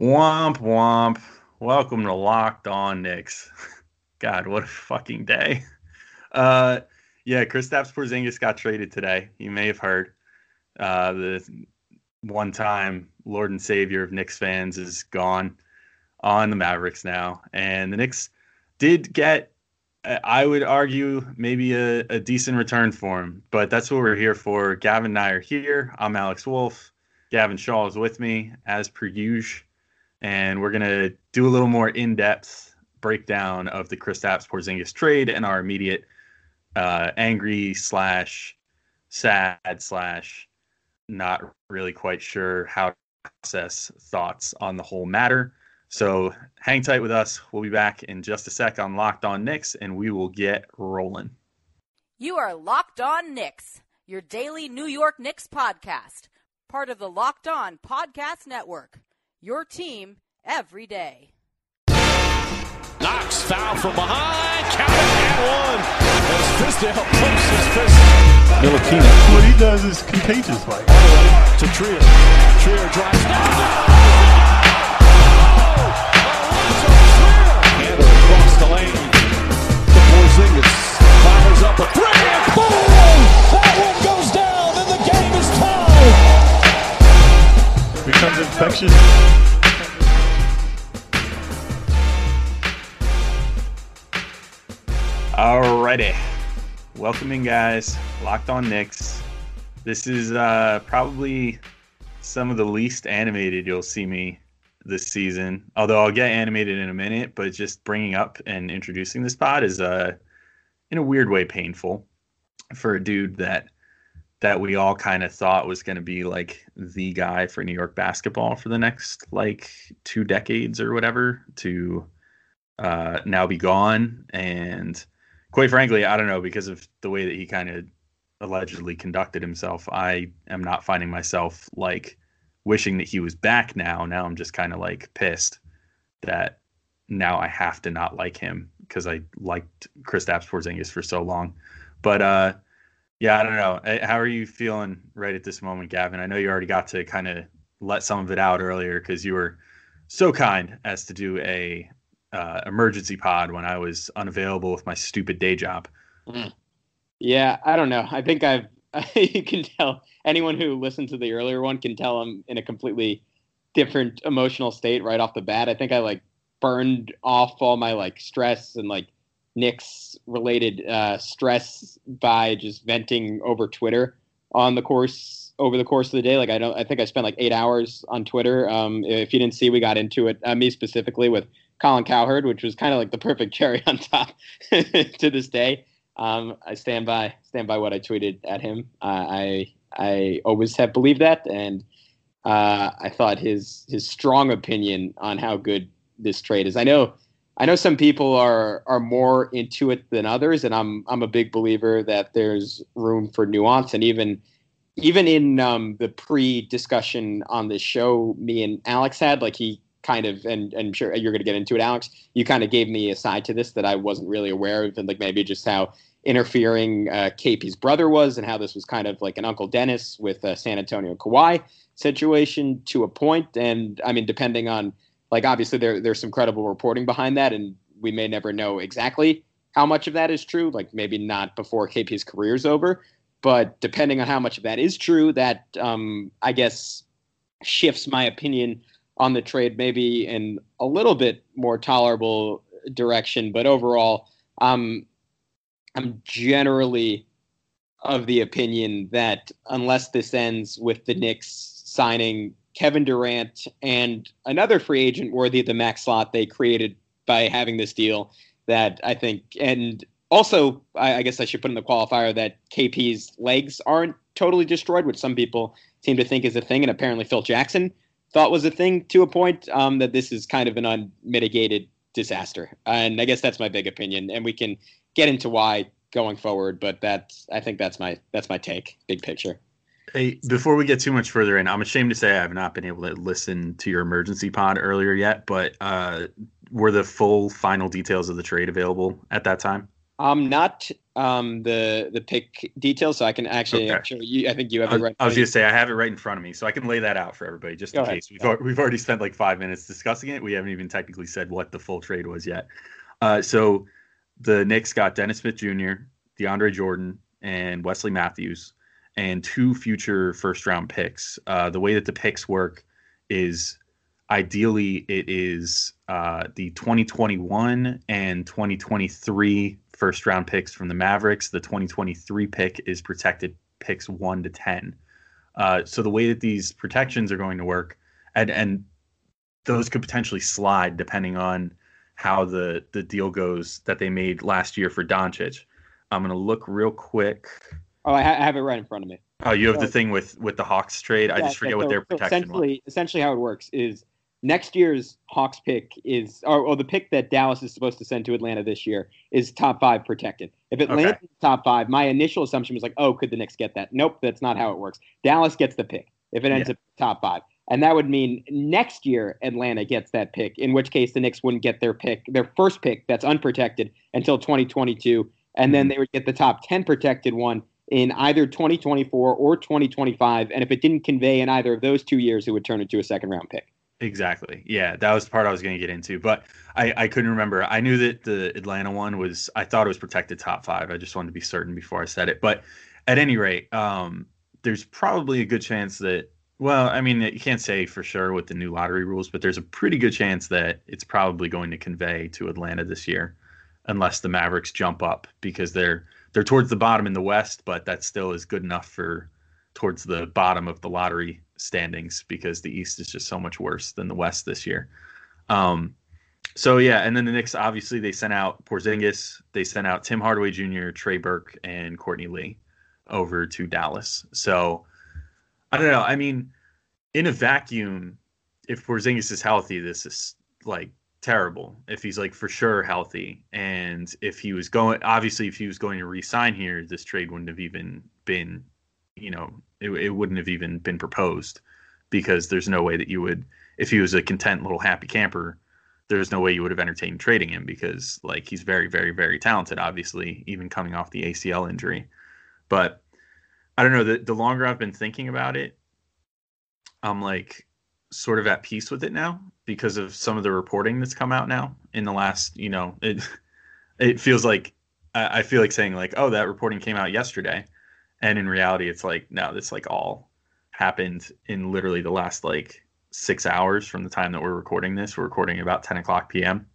Womp womp. Welcome to Locked On Knicks. God, what a fucking day. Uh, yeah, Kristaps Porzingis got traded today. You may have heard. Uh, the one-time Lord and Savior of Knicks fans is gone on the Mavericks now, and the Knicks did get, I would argue, maybe a, a decent return for him. But that's what we're here for. Gavin and I are here. I'm Alex Wolf. Gavin Shaw is with me as per usual and we're gonna do a little more in-depth breakdown of the Kristaps Porzingis trade and our immediate uh, angry slash sad slash not really quite sure how to process thoughts on the whole matter. So hang tight with us. We'll be back in just a sec on Locked On Knicks, and we will get rolling. You are Locked On Knicks, your daily New York Knicks podcast, part of the Locked On Podcast Network your team every day. Knox foul from behind. Count it and one. As Fizdale pumps his fist. Ntilikina. What he does is contagious, like. To Trier. Trier drives. Handle oh! oh, across the lane. The Porzingis fires up a three. And boom! Becomes infectious. Alrighty. Welcoming guys, Locked on Knicks. This is uh, probably some of the least animated you'll see me this season. Although I'll get animated in a minute, but just bringing up and introducing this pod is uh, in a weird way painful for a dude that that we all kind of thought was going to be like the guy for New York basketball for the next like two decades or whatever to uh, now be gone and quite frankly, I don't know because of the way that he kind of allegedly conducted himself. I am not finding myself like wishing that he was back now. Now I'm just kind of like pissed that now I have to not like him because I liked Chris Porzingis for so long. But uh, yeah, I don't know. How are you feeling right at this moment, Gavin? I know you already got to kind of let some of it out earlier because you were so kind as to do a uh, emergency pod when I was unavailable with my stupid day job. Mm. Yeah, I don't know. I think I've you can tell anyone who listened to the earlier one can tell I'm in a completely different emotional state right off the bat. I think I like burned off all my like stress and like Knicks related uh, stress by just venting over Twitter on the course over the course of the day. Like I don't, I think I spent like eight hours on Twitter. Um, if you didn't see, we got into it. Uh, me specifically with Colin Cowherd, which was kind of like the perfect cherry on top to this day. Um, I stand by stand by what I tweeted at him. Uh, I I always have believed that, and uh, I thought his his strong opinion on how good this trade is. I know I know some people are are more into it than others, and I'm I'm a big believer that there's room for nuance, and even even in um, the pre discussion on this show, me and Alex had like he kind of, and, and I'm sure you're going to get into it, Alex. You kind of gave me a side to this that I wasn't really aware of, and like maybe just how interfering uh, KP's brother was, and how this was kind of like an Uncle Dennis with a San Antonio Kawhi situation to a point. And I mean, depending on like obviously there there's some credible reporting behind that, and we may never know exactly how much of that is true. Like maybe not before KP's career's over, but depending on how much of that is true, that um, I guess shifts my opinion on the trade maybe in a little bit more tolerable direction, but overall, um, I'm generally of the opinion that unless this ends with the Knicks signing Kevin Durant and another free agent worthy of the max slot they created by having this deal, that I think, and also I, I guess I should put in the qualifier that KP's legs aren't totally destroyed, which some people seem to think is a thing, and apparently Phil Jackson thought was a thing to a point. Um, that this is kind of an unmitigated disaster, and I guess that's my big opinion. And we can get into why going forward, but that's I think that's my that's my take, big picture. Hey, before we get too much further in, I'm ashamed to say I have not been able to listen to your emergency pod earlier yet. But uh, were the full final details of the trade available at that time? I'm not um, the the pick details, so I can actually. Okay. I'm sure you, I think you have it right. I was gonna say I have it right in front of me, so I can lay that out for everybody just Go in ahead. case. We've al- we've already spent like five minutes discussing it. We haven't even technically said what the full trade was yet. Uh, so the Knicks got Dennis Smith Jr., DeAndre Jordan, and Wesley Matthews, and two future first round picks. Uh, the way that the picks work is ideally it is uh, the 2021 and 2023 first round picks from the Mavericks. The 2023 pick is protected picks one to 10. Uh, so the way that these protections are going to work, and, and those could potentially slide depending on how the, the deal goes that they made last year for Doncic. I'm going to look real quick. Oh, I, ha- I have it right in front of me. Oh, you have the thing with with the Hawks trade. I just forget so- what their so protection was. essentially, essentially how it works is next year's Hawks pick is, or, or the pick that Dallas is supposed to send to Atlanta this year is top five protected. If Atlanta Okay. top five, my initial assumption was like, oh, could the Knicks get that? Nope, that's not how it works. Dallas gets the pick if it ends Yeah. up top five. And that would mean next year Atlanta gets that pick, in which case the Knicks wouldn't get their pick, their first pick that's unprotected until 2022. And then hmm. they would get the top 10 protected one in either 2024 or 2025. And if it didn't convey in either of those two years, it would turn into a second round pick. Exactly. Yeah, that was the part I was going to get into, but I, I couldn't remember. I knew that the Atlanta one was. I thought it was protected top five. I just wanted to be certain before I said it. But at any rate, um, there's probably a good chance that. Well, I mean, you can't say for sure with the new lottery rules, but there's a pretty good chance that it's probably going to convey to Atlanta this year, unless the Mavericks jump up because they're they're towards the bottom in the West, but that still is good enough for towards the bottom of the lottery standings because the East is just so much worse than the West this year. Um, so yeah, and then the Knicks obviously they sent out Porzingis, they sent out Tim Hardaway Jr., Trey Burke, and Courtney Lee over to Dallas. So I don't know. I mean, in a vacuum, if Porzingis is healthy, this is like terrible. If he's like for sure healthy, and if he was going, obviously, if he was going to re-sign here, this trade wouldn't have even been, you know, it, it wouldn't have even been proposed because there's no way that you would, if he was a content little happy camper, there's no way you would have entertained trading him because like he's very, very, very talented. Obviously, even coming off the ACL injury, but I don't know. The the longer I've been thinking about it, I'm like sort of at peace with it now because of some of the reporting that's come out now in the last, you know, it it feels like I, feel like saying like, oh, that reporting came out yesterday, and in reality, it's like no, this like all happened in literally the last like six hours from the time that we're recording this. We're recording about 10 o'clock p.m.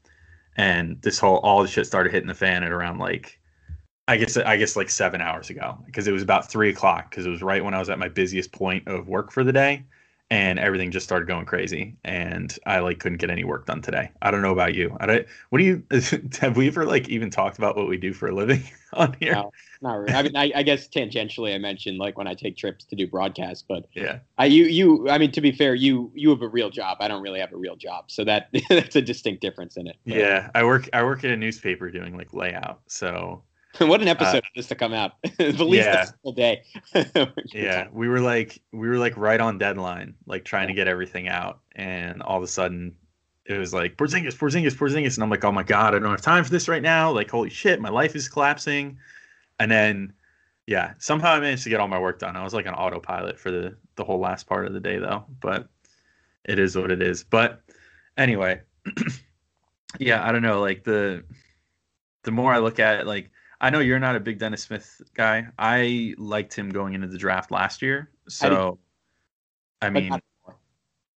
And this whole all the shit started hitting the fan at around like I guess I guess like seven hours ago because it was about three o'clock because it was right when I was at my busiest point of work for the day, and everything just started going crazy, and I like couldn't get any work done today. I don't know about you. I don't, what do you have we ever like even talked about what we do for a living on here? No. Not really. I mean, I, I guess tangentially, I mentioned like when I take trips to do broadcasts, but Yeah, I you you I mean to be fair, you you have a real job. I don't really have a real job, so that that's a distinct difference in it. But yeah. I work I work at a newspaper doing like layout, so what an episode for this to come out. the least Uh, yeah. a single day. yeah we were like we were like right on deadline like trying to get everything out and all of a sudden it was like Porzingis, Porzingis, Porzingis, and I'm like, oh my god, I don't have time for this right now. Like, holy shit, my life is collapsing. And then, yeah, somehow I managed to get all my work done. I was like an autopilot for the the whole last part of the day, though. But it is what it is. But anyway, yeah, I don't know. Like the the more I look at it, like I know you're not a big Dennis Smith guy. I liked him going into the draft last year. So, I But mean,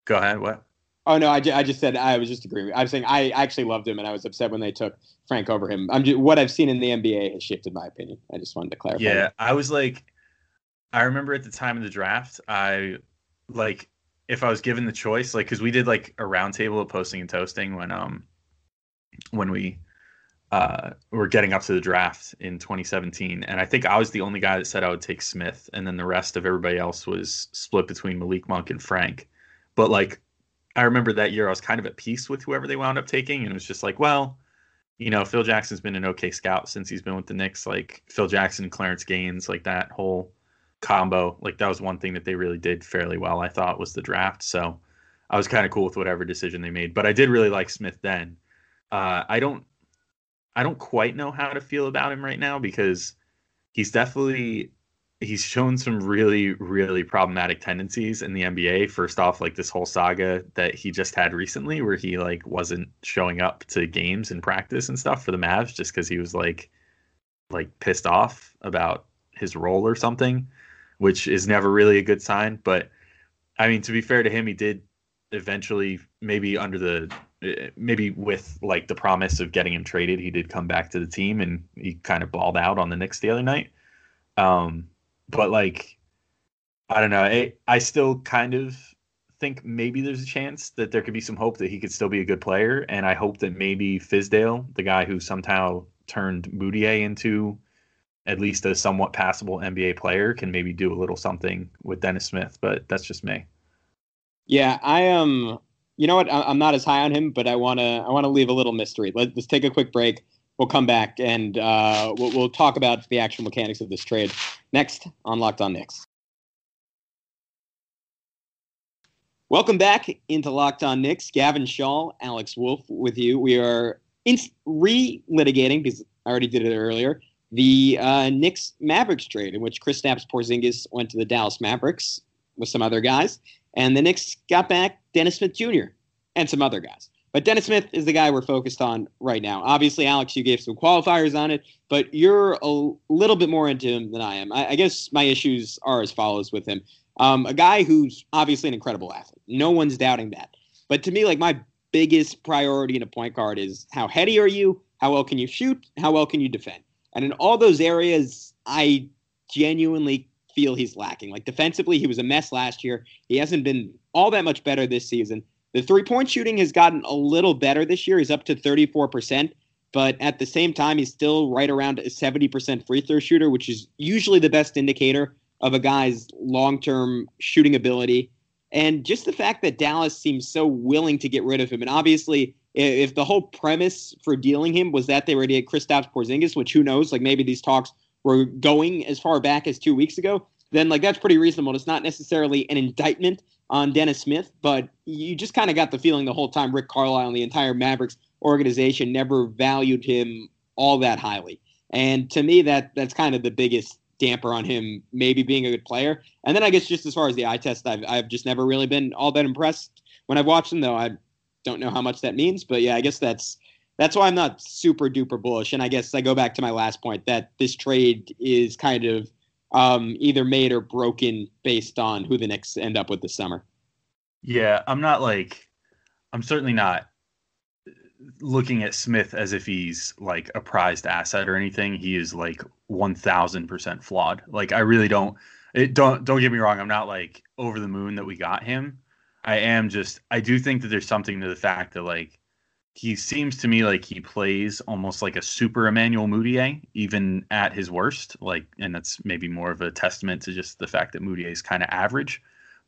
go ahead. What? Oh no, I, ju- I just said I was just agreeing. I'm saying I actually loved him, and I was upset when they took Frank over him. I'm just, what I've seen in the NBA has shifted my opinion. I just wanted to clarify. Yeah. I was like, I remember at the time of the draft, I like if I was given the choice, like because we did like a roundtable of posting and toasting when um when we uh were getting up to the draft in 2017, and I think I was the only guy that said I would take Smith, and then the rest of everybody else was split between Malik Monk and Frank. But like, I remember that year I was kind of at peace with whoever they wound up taking, and it was just like, well you know, Phil Jackson's been an okay scout since he's been with the Knicks. Like Phil Jackson, Clarence Gaines, like that whole combo. Like that was one thing that they really did fairly well. I thought was the draft. So I was kind of cool with whatever decision they made. But I did really like Smith then. Uh, I don't. I don't quite know how to feel about him right now because he's definitely he's shown some really really problematic tendencies in the NBA. First off, like this whole saga that he just had recently, where he like wasn't showing up to games and practice and stuff for the Mavs just because he was like like pissed off about his role or something, which is never really a good sign. But I mean, to be fair to him, he did eventually maybe under the maybe with like the promise of getting him traded, he did come back to the team and he kind of balled out on the Knicks the other night. Um, but like, I don't know. I, I still kind of think maybe there's a chance that there could be some hope that he could still be a good player. And I hope that maybe Fizdale, the guy who somehow turned Mudiay into at least a somewhat passable NBA player, can maybe do a little something with Dennis Smith. But that's just me. Yeah, I am. Um, you know what? I'm not as high on him, but I want to. I want to leave a little mystery. Let, us take a quick break. We'll come back and uh, we'll, we'll talk about the actual mechanics of this trade next on Locked On Knicks. Welcome back into Locked On Knicks. Gavin Shaw, Alex Wolf with you. We are in- re-litigating because I already did it earlier. The uh, Knicks Mavericks trade in which Chris Kristaps Porzingis went to the Dallas Mavericks with some other guys, and the Knicks got back Dennis Smith Jr. and some other guys. But Dennis Smith is the guy we're focused on right now. Obviously, Alex, you gave some qualifiers on it, but you're a little bit more into him than I am. I, I guess my issues are as follows with him. Um, a guy who's obviously an incredible athlete. No one's doubting that. But to me, like my biggest priority in a point guard is how heady are you? How well can you shoot? How well can you defend? And in all those areas, I genuinely feel he's lacking. Like defensively, he was a mess last year. He hasn't been all that much better this season. The three point shooting has gotten a little better this year. He's up to 34%, but at the same time, he's still right around a 70% free throw shooter, which is usually the best indicator of a guy's long term shooting ability. And just the fact that Dallas seems so willing to get rid of him. And obviously, if the whole premise for dealing him was that they were to get Kristaps Porzingis, which who knows, like maybe these talks were going as far back as two weeks ago, then like that's pretty reasonable. It's not necessarily an indictment on Dennis Smith, but you just kind of got the feeling the whole time Rick Carlisle and the entire Mavericks organization never valued him all that highly. And to me, that that's kind of the biggest damper on him maybe being a good player. And then I guess just as far as the eye test, I've I've just never really been all that impressed when I've watched him. Though I don't know how much that means, but yeah, I guess that's that's why I'm not super duper bullish. And I guess I go back to my last point that this trade is kind of um, either made or broken based on who the Knicks end up with this summer. Yeah, I'm not like, I'm certainly not looking at Smith as if he's like a prized asset or anything. He is like 1000% flawed. Like I really don't it don't don't get me wrong, I'm not like over the moon that we got him. I am just I do think that there's something to the fact that like he seems to me like he plays almost like a super Emmanuel Mudiay, even at his worst. Like, and that's maybe more of a testament to just the fact that Mudiay is kind of average.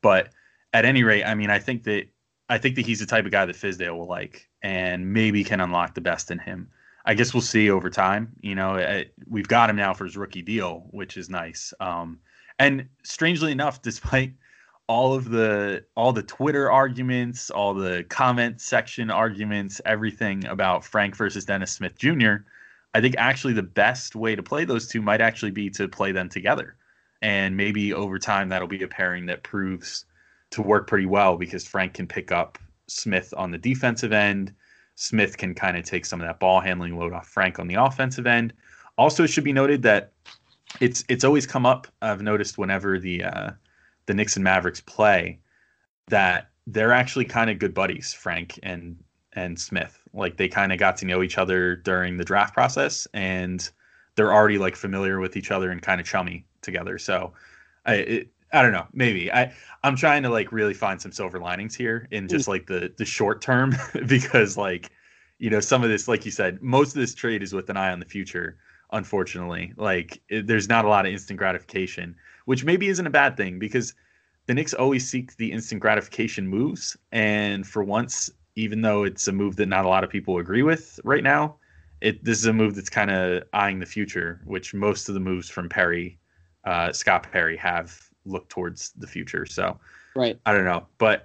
But at any rate, I mean, I think that I think that he's the type of guy that Fizdale will like, and maybe can unlock the best in him. I guess we'll see over time. You know, we've got him now for his rookie deal, which is nice. Um, and strangely enough, despite all of the all the Twitter arguments, all the comment section arguments, everything about Frank versus Dennis Smith Jr. I think actually the best way to play those two might actually be to play them together. And maybe over time that'll be a pairing that proves to work pretty well because Frank can pick up Smith on the defensive end. Smith can kind of take some of that ball handling load off Frank on the offensive end. Also, it should be noted that it's it's always come up. I've noticed whenever the uh, the Knicks and Mavericks play that they're actually kind of good buddies, Frank and and Smith. Like they kind of got to know each other during the draft process, and they're already like familiar with each other and kind of chummy together. So, I it, I don't know, maybe I I'm trying to like really find some silver linings here in hmm. just like the the short term because like you know some of this, like you said, most of this trade is with an eye on the future. Unfortunately, like it, there's not a lot of instant gratification which maybe isn't a bad thing because the Knicks always seek the instant gratification moves. And for once, even though it's a move that not a lot of people agree with right now, it this is a move that's kind of eyeing the future, which most of the moves from Perry, uh, Scott Perry, have looked towards the future. So, right, I don't know, but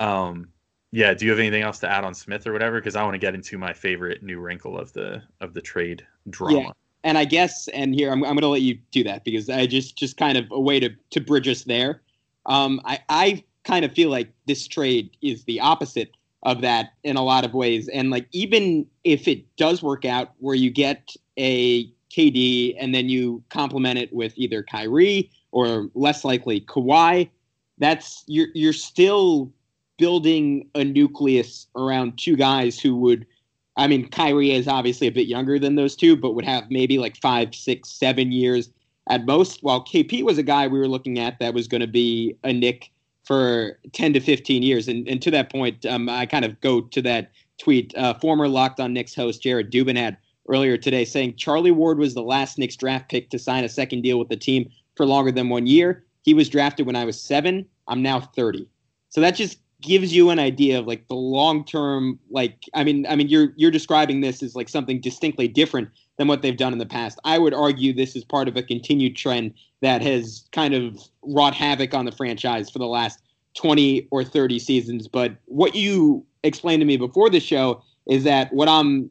um, yeah, do you have anything else to add on Smith or whatever? Because I want to get into my favorite new wrinkle of the of the trade drama. Yeah. And I guess, and here I'm, I'm going to let you do that because I just just kind of a way to to bridge us there. Um, I I kind of feel like this trade is the opposite of that in a lot of ways. And like even if it does work out where you get a KD and then you complement it with either Kyrie or less likely Kawhi, that's you're you're still building a nucleus around two guys who would I mean Kyrie is obviously a bit younger than those two, but would have maybe like five, six, seven years at most. While KP was a guy we were looking at that was going to be a Knick for 10 to 15 years. And, and to that point, um, I kind of go to that tweet uh, former Locked on Knicks host Jared Dubin had earlier today saying Charlie Ward was the last Knicks draft pick to sign a second deal with the team for longer than one year. He was drafted when I was seven. I'm now 30. So that just gives you an idea of like the long term like I mean I mean you're you're describing this as like something distinctly different than what they've done in the past. I would argue this is part of a continued trend that has kind of wrought havoc on the franchise for the last 20 or 30 seasons. But what you explained to me before the show is that what I'm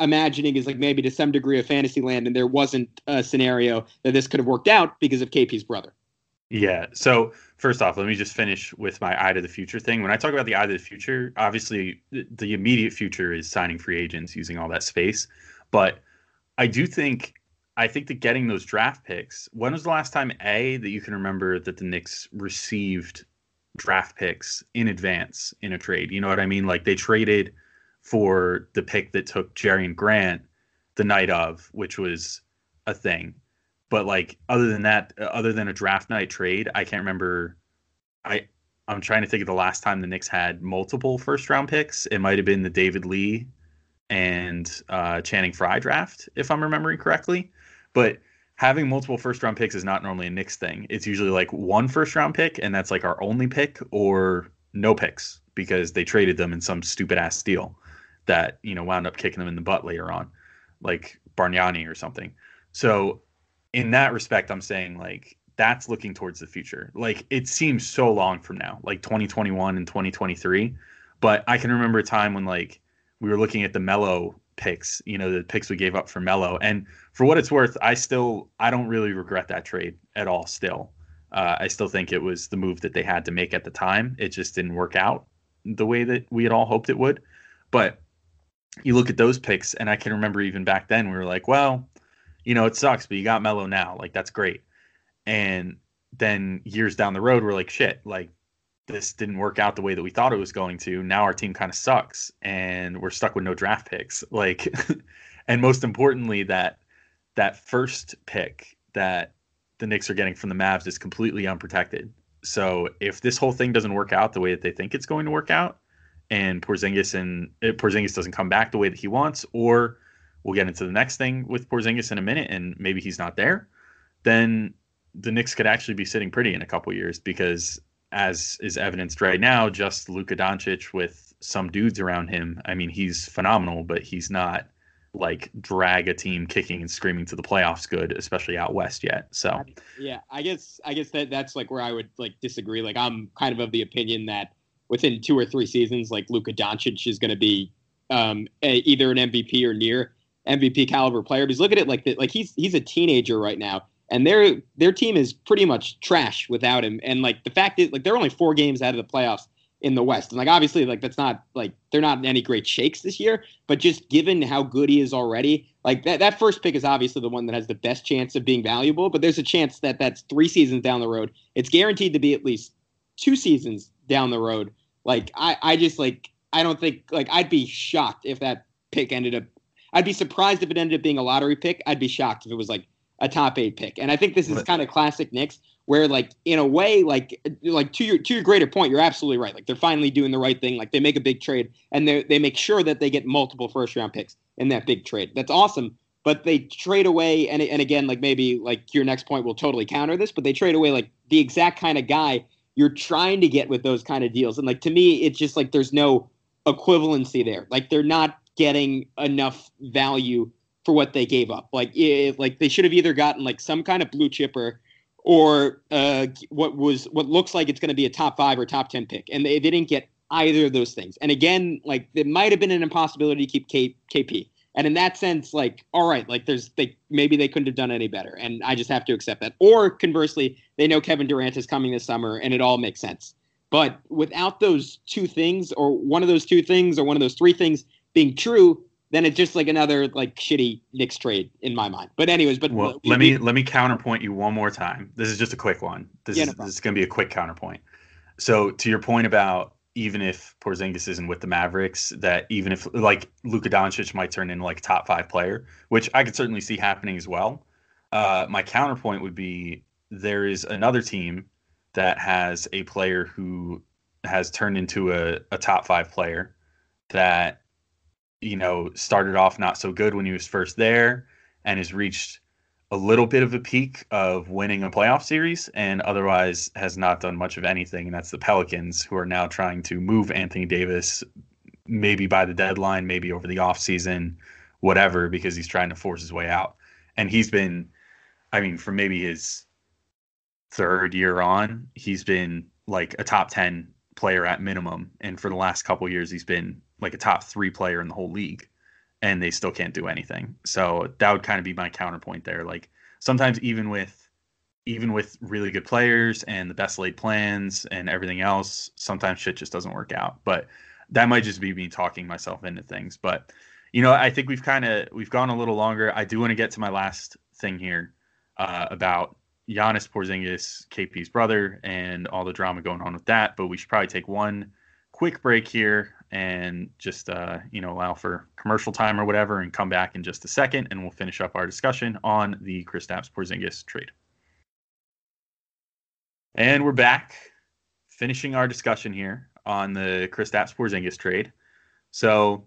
imagining is like maybe to some degree of fantasy land, and there wasn't a scenario that this could have worked out because of KP's brother. Yeah. So first off, let me just finish with my eye to the future thing. When I talk about the eye to the future, obviously the immediate future is signing free agents using all that space. But I do think I think that getting those draft picks, when was the last time A that you can remember that the Knicks received draft picks in advance in a trade? You know what I mean? Like they traded for the pick that took Jerian Grant the night of, which was a thing. But like other than that, other than a draft night trade, I can't remember. I I'm trying to think of the last time the Knicks had multiple first round picks. It might have been the David Lee and uh, Channing Frye draft, if I'm remembering correctly. But having multiple first round picks is not normally a Knicks thing. It's usually like one first round pick, and that's like our only pick, or no picks because they traded them in some stupid ass deal that you know wound up kicking them in the butt later on, like Bargnani or something. So in that respect, I'm saying like that's looking towards the future. Like it seems so long from now, like 2021 and 2023. But I can remember a time when like we were looking at the Melo picks, you know, the picks we gave up for Melo. And for what it's worth, I still I don't really regret that trade at all. Still, uh, I still think it was the move that they had to make at the time. It just didn't work out the way that we had all hoped it would. But you look at those picks, and I can remember even back then we were like, well, you know, it sucks, but you got Melo now, like that's great. And then years down the road, we're like, shit, like this didn't work out the way that we thought it was going to. Now our team kind of sucks and we're stuck with no draft picks. Like and most importantly that that first pick that the Knicks are getting from the Mavs is completely unprotected. So if this whole thing doesn't work out the way that they think it's going to work out and Porzingis and eh, Porzingis doesn't come back the way that he wants or we'll get into the next thing with Porzingis in a minute and maybe he's not there, then the Knicks could actually be sitting pretty in a couple years because as is evidenced right now, just Luka Doncic with some dudes around him. I mean, he's phenomenal, but he's not like drag a team kicking and screaming to the playoffs good, especially out west yet. So yeah, I guess I guess that that's like where I would like disagree. Like I'm kind of of the opinion that within two or three seasons, like Luka Doncic is going to be um, a, either an MVP or near MVP caliber player. Because look at it like that, like he's he's a teenager right now and their their team is pretty much trash without him. And like the fact is, like they're only four games out of the playoffs in the West, and like obviously, like that's not like they're not in any great shakes this year. But just given how good he is already, like that that first pick is obviously the one that has the best chance of being valuable. But there's a chance that that's three seasons down the road. It's guaranteed to be at least two seasons down the road. Like I I just like I don't think like I'd be shocked if that pick ended up. I'd be surprised if it ended up being a lottery pick. I'd be shocked if it was like a top eight pick. And I think this is kind of classic Knicks, where like in a way, like like to your to your greater point, you're absolutely right. Like they're finally doing the right thing. Like they make a big trade and they they make sure that they get multiple first round picks in that big trade. That's awesome. But they trade away, and and again, like maybe like your next point will totally counter this, but they trade away like the exact kind of guy you're trying to get with those kind of deals. And like to me, it's just like there's no equivalency there. Like they're not getting enough value for what they gave up. Like it, like they should have either gotten like some kind of blue chipper or uh, what was what looks like it's going to be a top five or top ten pick, and they, they didn't get either of those things. And again, like it might have been an impossibility to keep K- KP. And in that sense, like, all right, like there's they maybe they couldn't have done any better. And I just have to accept that. Or conversely, they know Kevin Durant is coming this summer and it all makes sense. But without those two things, or one of those two things, or one of those three things being true, then it's just like another like shitty Knicks trade in my mind. But anyways, but Well, we- let me we- let me counterpoint you one more time. This is just a quick one. This Yeah, is no this is going to be a quick counterpoint. So to your point about even if Porzingis isn't with the Mavericks, that even if like Luka Doncic might turn into like top five player, which I could certainly see happening as well. Uh, my counterpoint would be there is another team that has a player who has turned into a, a top five player that you know started off not so good when he was first there and has reached a little bit of a peak of winning a playoff series and otherwise has not done much of anything. And that's the Pelicans who are now trying to move Anthony Davis maybe by the deadline maybe over the offseason whatever because he's trying to force his way out. And he's been I mean from maybe his third year on he's been like a top 10 player at minimum. And for the last couple years he's been like a top 3 player in the whole league and they still can't do anything. So that would kind of be my counterpoint there. Like sometimes even with even with really good players and the best laid plans and everything else, sometimes shit just doesn't work out. But that might just be me talking myself into things. But you know, I think we've kind of we've gone a little longer. I do want to get to my last thing here uh, about Janis Porzingis, KP's brother, and all the drama going on with that. But we should probably take one quick break here and just uh, you know allow for commercial time or whatever, and come back in just a second, and we'll finish up our discussion on the Kristaps Porzingis trade. And we're back, finishing our discussion here on the Kristaps Porzingis trade. So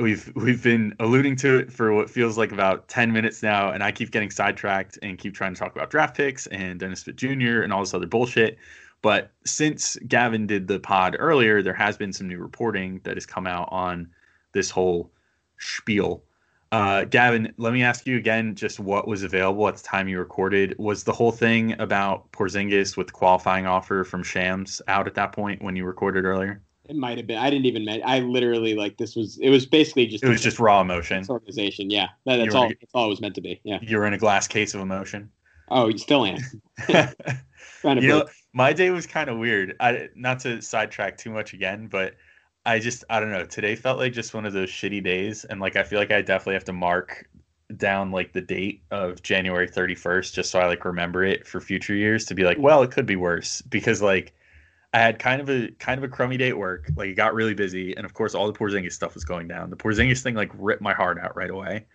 we've we've been alluding to it for what feels like about 10 minutes now and i keep getting sidetracked and keep trying to talk about draft picks and dennis Smith jr and all this other bullshit but since gavin did the pod earlier there has been some new reporting that has come out on this whole spiel uh, gavin let me ask you again just what was available at the time you recorded was the whole thing about porzingis with the qualifying offer from shams out at that point when you recorded earlier It might have been. I didn't even. I literally like this was. It was basically just. it was just raw emotion organization. Yeah, that, that's all. gonna- That's all it was meant to be. Yeah. you're in a glass case of emotion Oh, you still am. Trying to you know, my day was kind of weird. I not to sidetrack too much again, but I just I don't know. Today felt like just one of those shitty days, and like I feel like I definitely have to mark down like the date of January 31st just so I like remember it for future years to be like, well, it could be worse because like I had kind of a kind of a crummy day at work. Like it got really busy, and of course all the Porzingis stuff was going down. The Porzingis thing like ripped my heart out right away.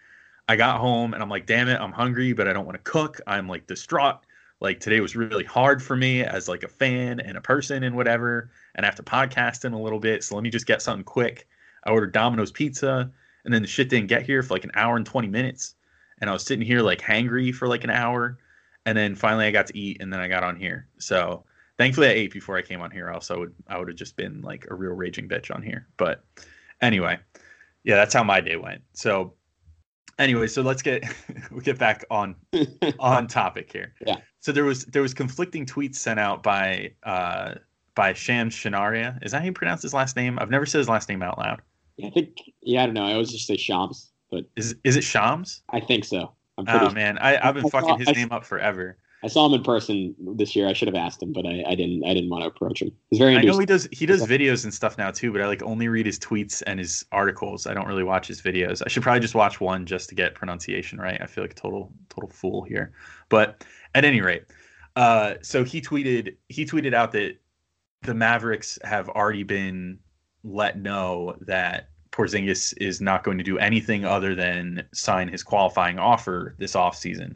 I got home and I'm like, damn it, I'm hungry, but I don't want to cook. I'm like distraught. Like today was really hard for me as like a fan and a person and whatever, and I have to podcast in a little bit. So let me just get something quick. I ordered Domino's pizza, and then the shit didn't get here for like an hour and 20 minutes, and I was sitting here like hangry for like an hour, and then finally I got to eat, and then I got on here. So thankfully I ate before I came on here. I would I would have just been like a real raging bitch on here. But anyway, yeah, that's how my day went. So anyway, so let's get we get back on on topic here. Yeah. So there was there was conflicting tweets sent out by uh by Shams Shanaria. Is that how you pronounce his last name? I've never said his last name out loud. Yeah, I think. Yeah, I don't know. I always just say Shams, but Is is it Shams? I think so. I'm pretty. Oh man, I, I've been I fucking saw- his I- name up forever. I saw him in person this year. I should have asked him, but I, I didn't. I didn't want to approach him. He's very I know he does he does videos and stuff now too, but I like only read his tweets and his articles. I don't really watch his videos. I should probably just watch one just to get pronunciation right. I feel like a total total fool here. But at any rate, uh, so he tweeted he tweeted out that the Mavericks have already been let know that Porzingis is not going to do anything other than sign his qualifying offer this offseason.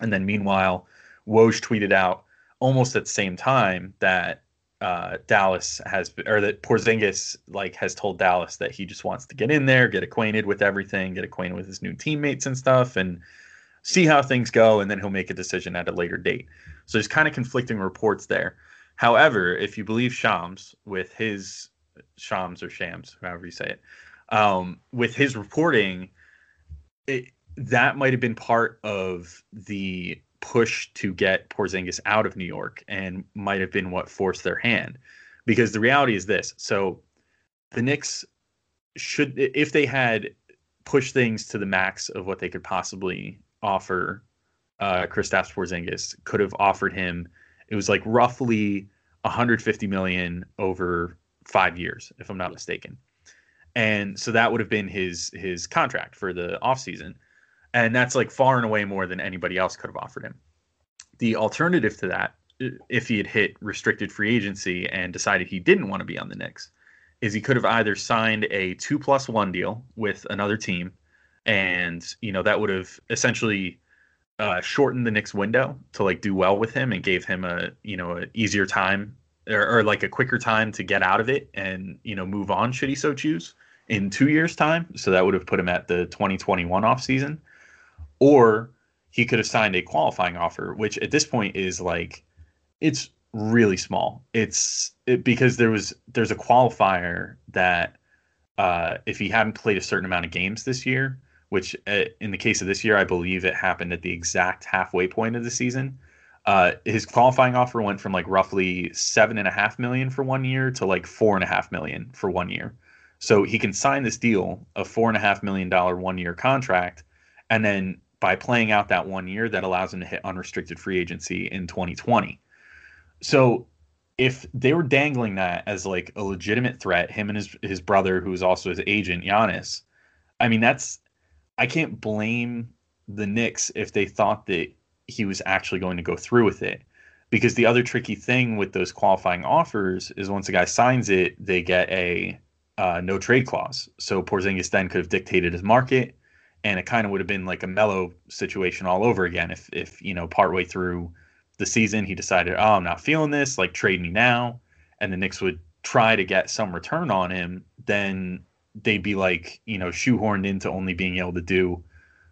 And then meanwhile, Woj tweeted out almost at the same time that uh, Dallas has, or that Porzingis like has told Dallas that he just wants to get in there, get acquainted with everything, get acquainted with his new teammates and stuff, and see how things go, and then he'll make a decision at a later date. So there's kind of conflicting reports there. However, if you believe Shams with his Shams or Shams, however you say it, um, with his reporting, it, that might have been part of the push to get Porzingis out of New York and might have been what forced their hand because the reality is this. So the Knicks should, if they had pushed things to the max of what they could possibly offer, uh, Kristaps Porzingis could have offered him. It was like roughly 150 million over five years, if I'm not mistaken. And so that would have been his his contract for the offseason. And that's like far and away more than anybody else could have offered him. The alternative to that, if he had hit restricted free agency and decided he didn't want to be on the Knicks, is he could have either signed a two plus one deal with another team, and you know that would have essentially uh, shortened the Knicks window to like do well with him and gave him a you know an easier time or, or like a quicker time to get out of it and you know move on should he so choose in two years time. So that would have put him at the 2021 off season, or he could have signed a qualifying offer, which at this point is like it's really small. It's it, because there was there's a qualifier that uh, if he hadn't played a certain amount of games this year, which uh, in the case of this year, I believe it happened at the exact halfway point of the season. Uh, his qualifying offer went from like roughly seven and a half million for one year to like four and a half million for one year. So he can sign this deal, a four and a half million dollar one year contract, and then by playing out that one year, that allows him to hit unrestricted free agency in 2020. So if they were dangling that as like a legitimate threat, him and his his brother, who is also his agent, Janis, I mean that's I can't blame the Knicks if they thought that he was actually going to go through with it. Because the other tricky thing with those qualifying offers is once a guy signs it, they get a uh, no trade clause. So Porzingis then could have dictated his market, and it kind of would have been like a Melo situation all over again. If if you know partway through the season he decided, oh, I'm not feeling this, like trade me now, and the Knicks would try to get some return on him, then they'd be like you know shoehorned into only being able to do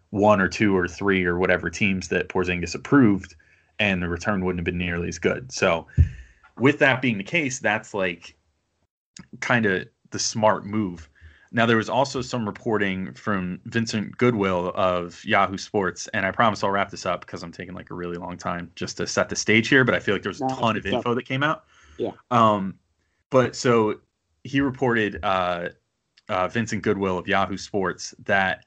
one or two or three or whatever teams that Porzingis approved, and the return wouldn't have been nearly as good. So, with that being the case, that's like kind of the smart move. Now, there was also some reporting from Vincent Goodwill of Yahoo Sports, and I promise I'll wrap this up because I'm taking like a really long time just to set the stage here. But I feel like there's a No, ton of info that came out. Yeah. Um, but so he reported, uh, uh, Vincent Goodwill of Yahoo Sports, that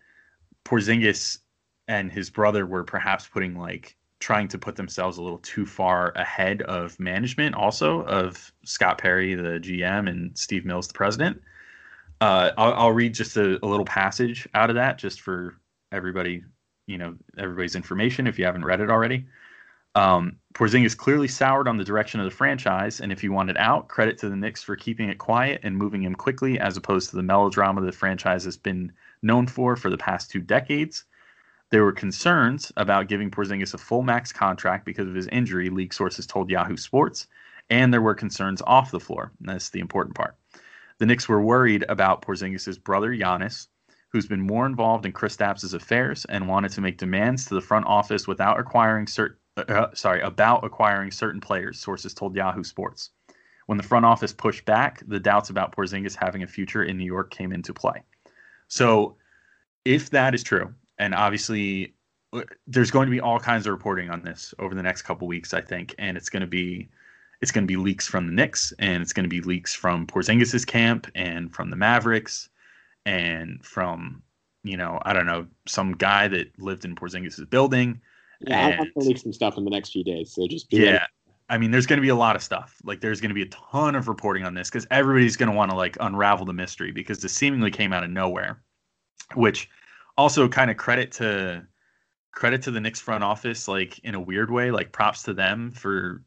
Porzingis and his brother were perhaps putting like trying to put themselves a little too far ahead of management, also of Scott Perry, the GM, and Steve Mills, the president. Uh, I'll, I'll read just a, a little passage out of that, just for everybody, you know, everybody's information if you haven't read it already. Um, Porzingis clearly soured on the direction of the franchise, and if he wanted out, credit to the Knicks for keeping it quiet and moving him quickly, as opposed to the melodrama the franchise has been known for for the past two decades. There were concerns about giving Porzingis a full max contract because of his injury, league sources told Yahoo Sports, and there were concerns off the floor. That's the important part. The Knicks were worried about Porzingis' brother Janis, who's been more involved in Kristaps' affairs and wanted to make demands to the front office without acquiring certain uh, sorry, about acquiring certain players, sources told Yahoo Sports. When the front office pushed back, the doubts about Porzingis having a future in New York came into play. So, if that is true, and obviously uh, there's going to be all kinds of reporting on this over the next couple weeks, I think, and it's going to be it's going to be leaks from the Knicks, and it's going to be leaks from Porzingis's camp, and from the Mavericks, and from you know I don't know some guy that lived in Porzingis's building. Yeah, I'll have to And- leak some stuff in the next few days. So just be Yeah. ready. I mean, there's going to be a lot of stuff. Like, there's going to be a ton of reporting on this because everybody's going to want to like unravel the mystery because this seemingly came out of nowhere. Which also kind of credit to credit to the Knicks front office, like in a weird way. Like, props to them for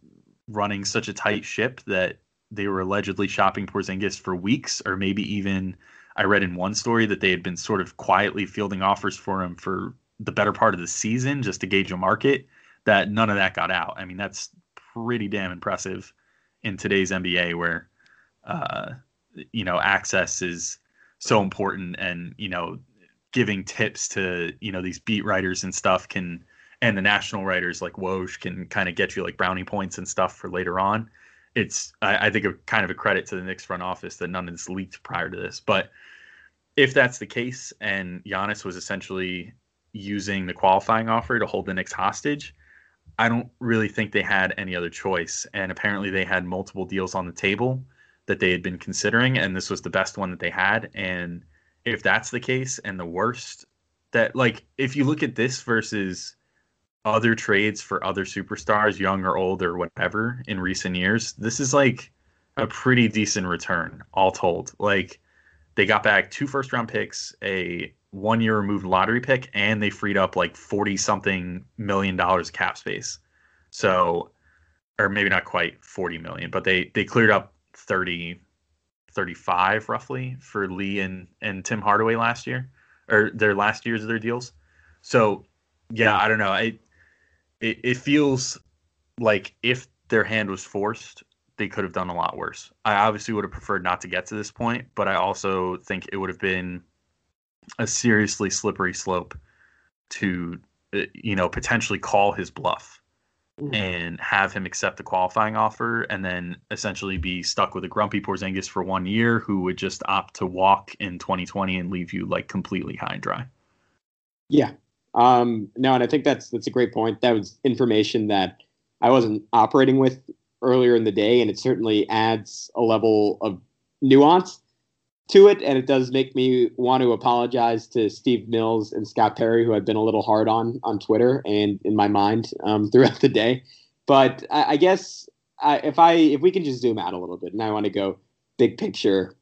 running such a tight ship that they were allegedly shopping Porzingis for weeks, or maybe even I read in one story that they had been sort of quietly fielding offers for him for the better part of the season just to gauge a market. That none of that got out. I mean, that's pretty damn impressive in today's NBA, where uh, you know access is so important, and you know giving tips to you know these beat writers and stuff can, and the national writers like Woj can kind of get you like brownie points and stuff for later on. It's I, I think a kind of a credit to the Knicks front office that none of this leaked prior to this, but if that's the case, and Janis was essentially using the qualifying offer to hold the Knicks hostage, I don't really think they had any other choice. And apparently, they had multiple deals on the table that they had been considering, and this was the best one that they had. And if that's the case, and the worst that like if you look at this versus other trades for other superstars, young or old or whatever, in recent years, this is like a pretty decent return, all told. Like they got back two first round picks, a one year removed lottery pick, and they freed up like 40 something million dollars cap space. So, or maybe not quite 40 million, but they, they cleared up 30, 35 roughly for Lee and, and Tim Hardaway last year, or their last years of their deals. So, yeah, I don't know. I, it, it feels like if their hand was forced, they could have done a lot worse. I obviously would have preferred not to get to this point, but I also think it would have been a seriously slippery slope to, uh, you know, potentially call his bluff mm. and have him accept the qualifying offer and then essentially be stuck with a grumpy Porzingis for one year who would just opt to walk in 2020 and leave you like completely high and dry. Yeah, um, no, and I think that's that's a great point. That was information that I wasn't operating with earlier in the day, and it certainly adds a level of nuance to it. And it does make me want to apologize to Steve Mills and Scott Perry, who I've been a little hard on on Twitter and in my mind um, throughout the day. But I, I guess I, if I if we can just zoom out a little bit, and I want to go big picture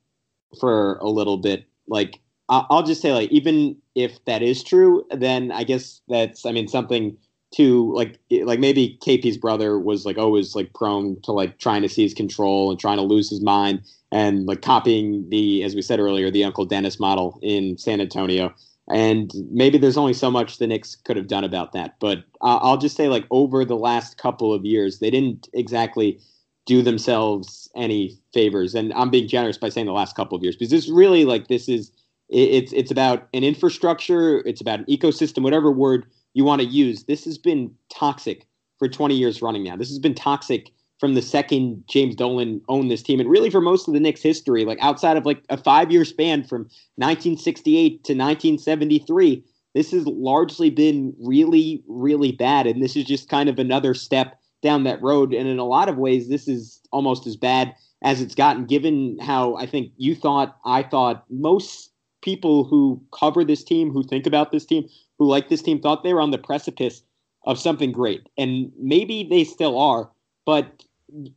for a little bit, like I'll just say, like, even if that is true, then I guess that's, I mean, something to like, like maybe KP's brother was like always like prone to like trying to seize control and trying to lose his mind and like copying the, as we said earlier, the Uncle Dennis model in San Antonio. And maybe there's only so much the Knicks could have done about that. But I'll just say, like, over the last couple of years, they didn't exactly do themselves any favors. And I'm being generous by saying the last couple of years because this really, like, this is it's it's about an infrastructure, it's about an ecosystem, whatever word you want to use. This has been toxic for 20 years running now. This has been toxic from the second James Dolan owned this team, and really for most of the Knicks' history, like outside of like a five-year span from 1968 to 1973, this has largely been really, really bad. And this is just kind of another step down that road. And in a lot of ways, this is almost as bad as it's gotten, given how I think you thought, I thought, most people who cover this team, who think about this team, who like this team, thought they were on the precipice of something great. And maybe they still are, but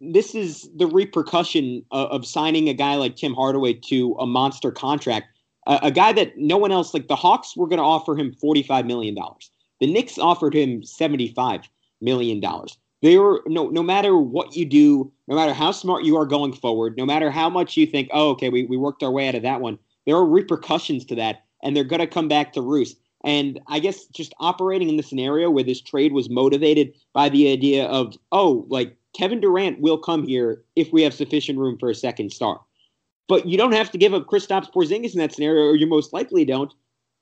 this is the repercussion of, of signing a guy like Tim Hardaway to a monster contract. Uh, a guy that no one else, like the Hawks, were going to offer him $45 million. The Knicks offered him $75 million. They were no no matter what you do, no matter how smart you are going forward, no matter how much you think, oh, okay, we, we worked our way out of that one there are repercussions to that, and they're going to come back to roost. And I guess just operating in the scenario where this trade was motivated by the idea of, oh, like Kevin Durant will come here if we have sufficient room for a second star. But you don't have to give up Kristaps Porzingis in that scenario, or you most likely don't,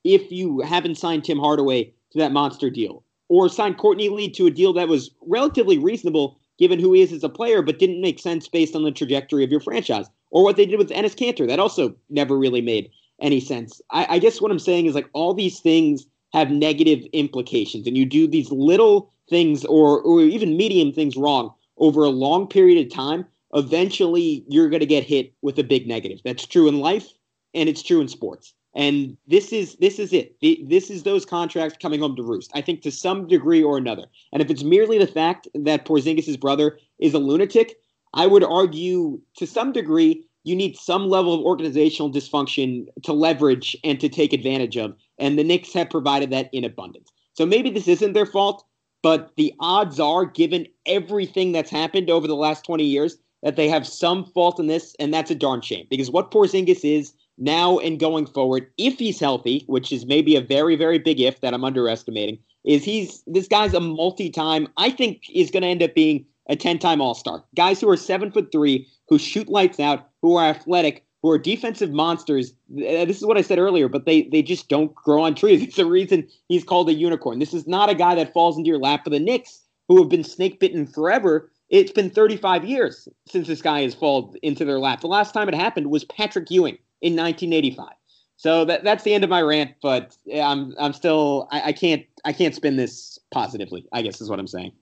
if you haven't signed Tim Hardaway to that monster deal, or signed Courtney Lee to a deal that was relatively reasonable given who he is as a player, but didn't make sense based on the trajectory of your franchise or what they did with Enes Kanter. That also never really made any sense. I, I guess what I'm saying is like all these things have negative implications, and you do these little things or or even medium things wrong over a long period of time. Eventually, you're going to get hit with a big negative. That's true in life, and it's true in sports. And this is this is it. This is those contracts coming home to roost. I think to some degree or another. And if it's merely the fact that Porzingis' brother is a lunatic, I would argue to some degree you need some level of organizational dysfunction to leverage and to take advantage of. And the Knicks have provided that in abundance. So maybe this isn't their fault, but the odds are, given everything that's happened over the last 20 years, that they have some fault in this, and that's a darn shame. Because what Porzingis is now and going forward, if he's healthy, which is maybe a very, very big if that I'm underestimating, is he's this guy's a multi-time. I think is going to end up being a 10-time All-Star. Guys who are seven foot three, who shoot lights out, who are athletic, who are defensive monsters. Uh, this is what I said earlier, but they they just don't grow on trees. It's the reason he's called a unicorn. This is not a guy that falls into your lap. For the Knicks, who have been snake bitten forever, it's been 35 years since this guy has fallen into their lap. The last time it happened was Patrick Ewing in 1985. So that that's the end of my rant. But I'm I'm still I, I can't I can't spin this positively. I guess is what I'm saying.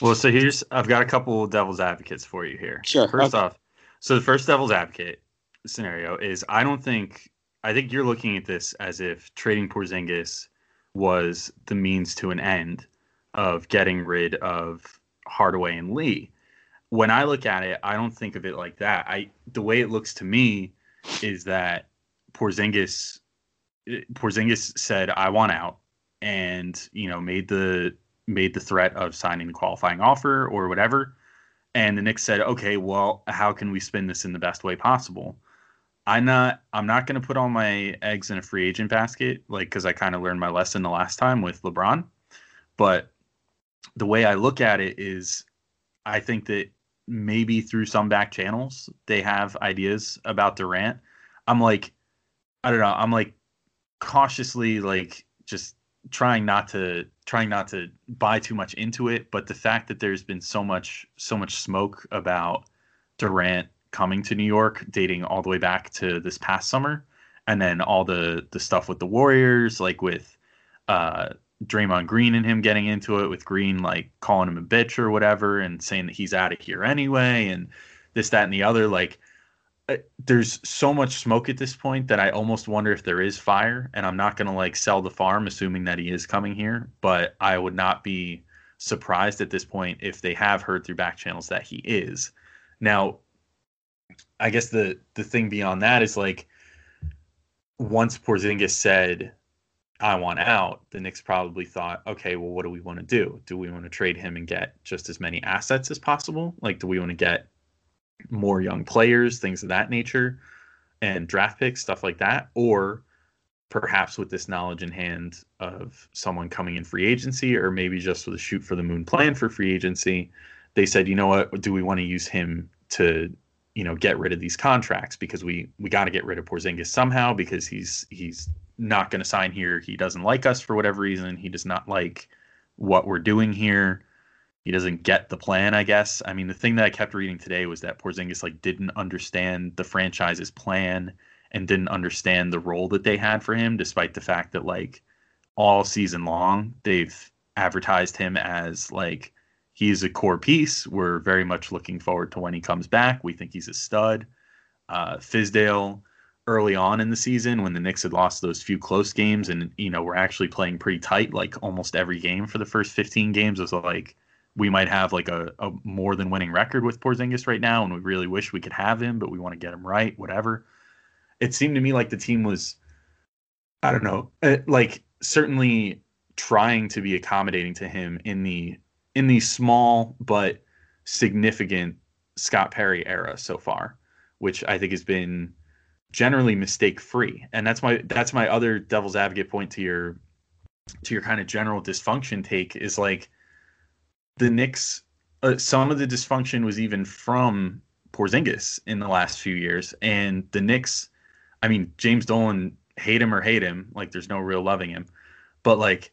Well, so here's I've got a couple devil's advocates for you here. Sure. First okay. off, So the first devil's advocate scenario is I don't think I think you're looking at this as if trading Porzingis was the means to an end of getting rid of Hardaway and Lee. When I look at it, I don't think of it like that. I the way it looks to me is that Porzingis Porzingis said I want out and you know made the made the threat of signing a qualifying offer or whatever. And the Knicks said okay well how can we spin this in the best way possible? I'm not I'm not going to put all my eggs in a free agent basket like cuz I kind of learned my lesson the last time with LeBron. But the way I look at it is I think that maybe through some back channels they have ideas about Durant. I'm like I don't know I'm like cautiously like just trying not to trying not to buy too much into it but the fact that there's been so much so much smoke about Durant coming to New York dating all the way back to this past summer and then all the the stuff with the Warriors like with uh Draymond Green and him getting into it with Green like calling him a bitch or whatever and saying that he's out of here anyway and this that and the other like Uh, there's so much smoke at this point that I almost wonder if there is fire. And I'm not going to like sell the farm, assuming that he is coming here. But I would not be surprised at this point if they have heard through back channels that he is. Now, I guess the the thing beyond that is like once Porzingis said, "I want out," the Knicks probably thought, "Okay, well, what do we want to do? Do we want to trade him and get just as many assets as possible? Like, do we want to get more young players, things of that nature, and draft picks, stuff like that, or perhaps with this knowledge in hand of someone coming in free agency, or maybe just with a shoot for the moon plan for free agency, they said, you know what, do we want to use him to, you know, get rid of these contracts because we we got to get rid of Porzingis somehow because he's he's not going to sign here. He doesn't like us for whatever reason. He does not like what we're doing here he doesn't get the plan, I guess. I mean, the thing that I kept reading today was that Porzingis like didn't understand the franchise's plan and didn't understand the role that they had for him, despite the fact that like all season long they've advertised him as like he's a core piece. We're very much looking forward to when he comes back. We think he's a stud. Uh, Fizdale early on in the season when the Knicks had lost those few close games and you know we're actually playing pretty tight like almost every game for the first 15 games was like we might have like a, a more than winning record with Porzingis right now, and we really wish we could have him, but we want to get him right, whatever. It seemed to me like the team was, I don't know, uh, like certainly trying to be accommodating to him in the in the small but significant Scott Perry era so far, which I think has been generally mistake free. And that's my that's my other devil's advocate point to your to your kind of general dysfunction take is like the Knicks, uh, some of the dysfunction was even from Porzingis in the last few years, and the Knicks. I mean, James Dolan, hate him or hate him, like there's no real loving him, but like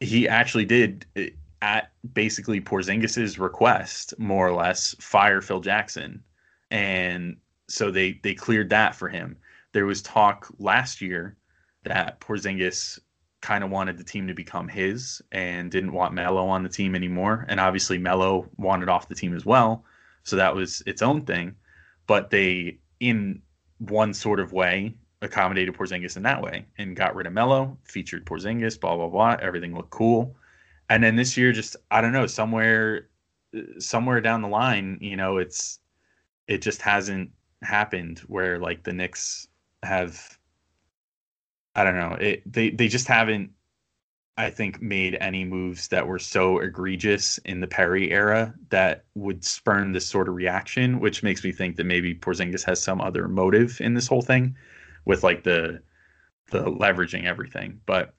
he actually did uh, at basically Porzingis's request, more or less, fire Phil Jackson, and so they they cleared that for him. There was talk last year that Porzingis kind of wanted the team to become his and didn't want Melo on the team anymore. And obviously Melo wanted off the team as well. So that was its own thing. But they, in one sort of way, accommodated Porzingis in that way and got rid of Melo, featured Porzingis, blah, blah, blah. Everything looked cool. And then this year, just, I don't know, somewhere, somewhere down the line, you know, it's, it just hasn't happened where like the Knicks have I don't know. It, they they just haven't, I think, made any moves that were so egregious in the Perry era that would spurn this sort of reaction, which makes me think that maybe Porzingis has some other motive in this whole thing, with like the the leveraging everything. But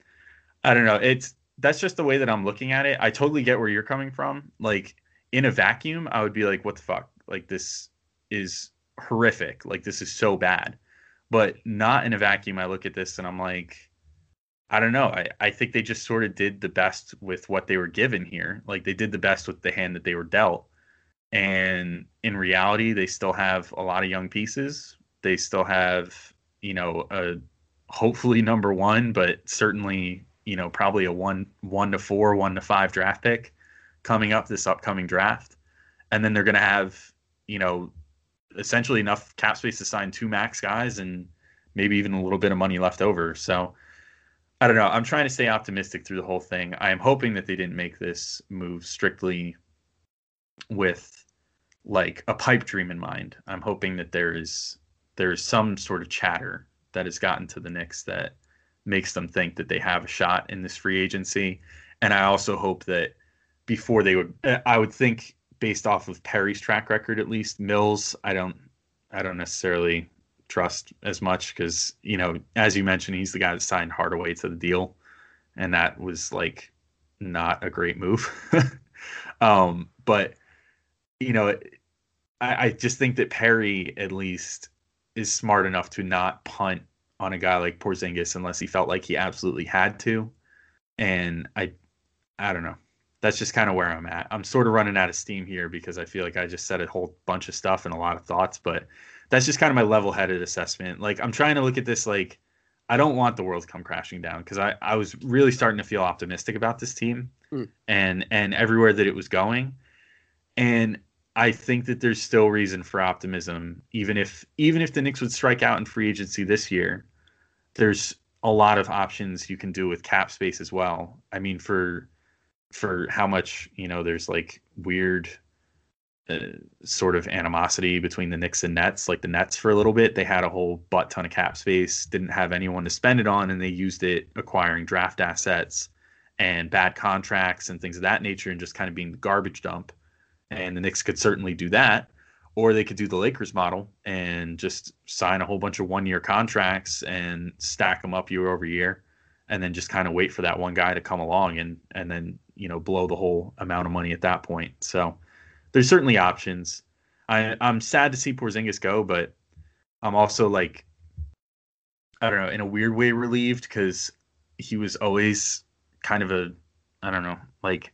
I don't know. It's that's just the way that I'm looking at it. I totally get where you're coming from. Like in a vacuum, I would be like, what the fuck? Like this is horrific. Like this is so bad but not in a vacuum. I look at this and I'm like, I don't know. I, I think they just sort of did the best with what they were given here. Like they did the best with the hand that they were dealt. And in reality, they still have a lot of young pieces. They still have, you know, a hopefully number one, but certainly, you know, probably a one one to four, one to five draft pick coming up this upcoming draft. And then they're gonna have, you know, essentially enough cap space to sign two max guys and maybe even a little bit of money left over. So I don't know. I'm trying to stay optimistic through the whole thing. I am hoping that they didn't make this move strictly with like a pipe dream in mind. I'm hoping that there is there is some sort of chatter that has gotten to the Knicks that makes them think that they have a shot in this free agency. And I also hope that before they would I would think based off of Perry's track record at least, Mills, I don't I don't necessarily trust as much because you know, as you mentioned, he's the guy that signed Hardaway to the deal, and that was like not a great move. um, but you know, I, I just think that Perry at least is smart enough to not punt on a guy like Porzingis unless he felt like he absolutely had to. And I, I don't know. That's just kind of where I'm at. I'm sort of running out of steam here because I feel like I just said a whole bunch of stuff and a lot of thoughts, but that's just kind of my level-headed assessment. Like I'm trying to look at this like I don't want the world to come crashing down because I, I was really starting to feel optimistic about this team mm. and and everywhere that it was going. And I think that there's still reason for optimism, even if even if the Knicks would strike out in free agency this year. There's a lot of options you can do with cap space as well. I mean, for for how much you know, there's like weird uh, sort of animosity between the Knicks and Nets. Like the Nets for a little bit, they had a whole butt ton of cap space, didn't have anyone to spend it on, and they used it acquiring draft assets and bad contracts and things of that nature, and just kind of being the garbage dump. And the Knicks could certainly do that, or they could do the Lakers model and just sign a whole bunch of one-year contracts and stack them up year over year, and then just kind of wait for that one guy to come along and and then you know blow the whole amount of money at that point. So there's certainly options. I, I'm sad to see Porzingis go, but I'm also like, I don't know, in a weird way relieved because he was always kind of a, I don't know, like,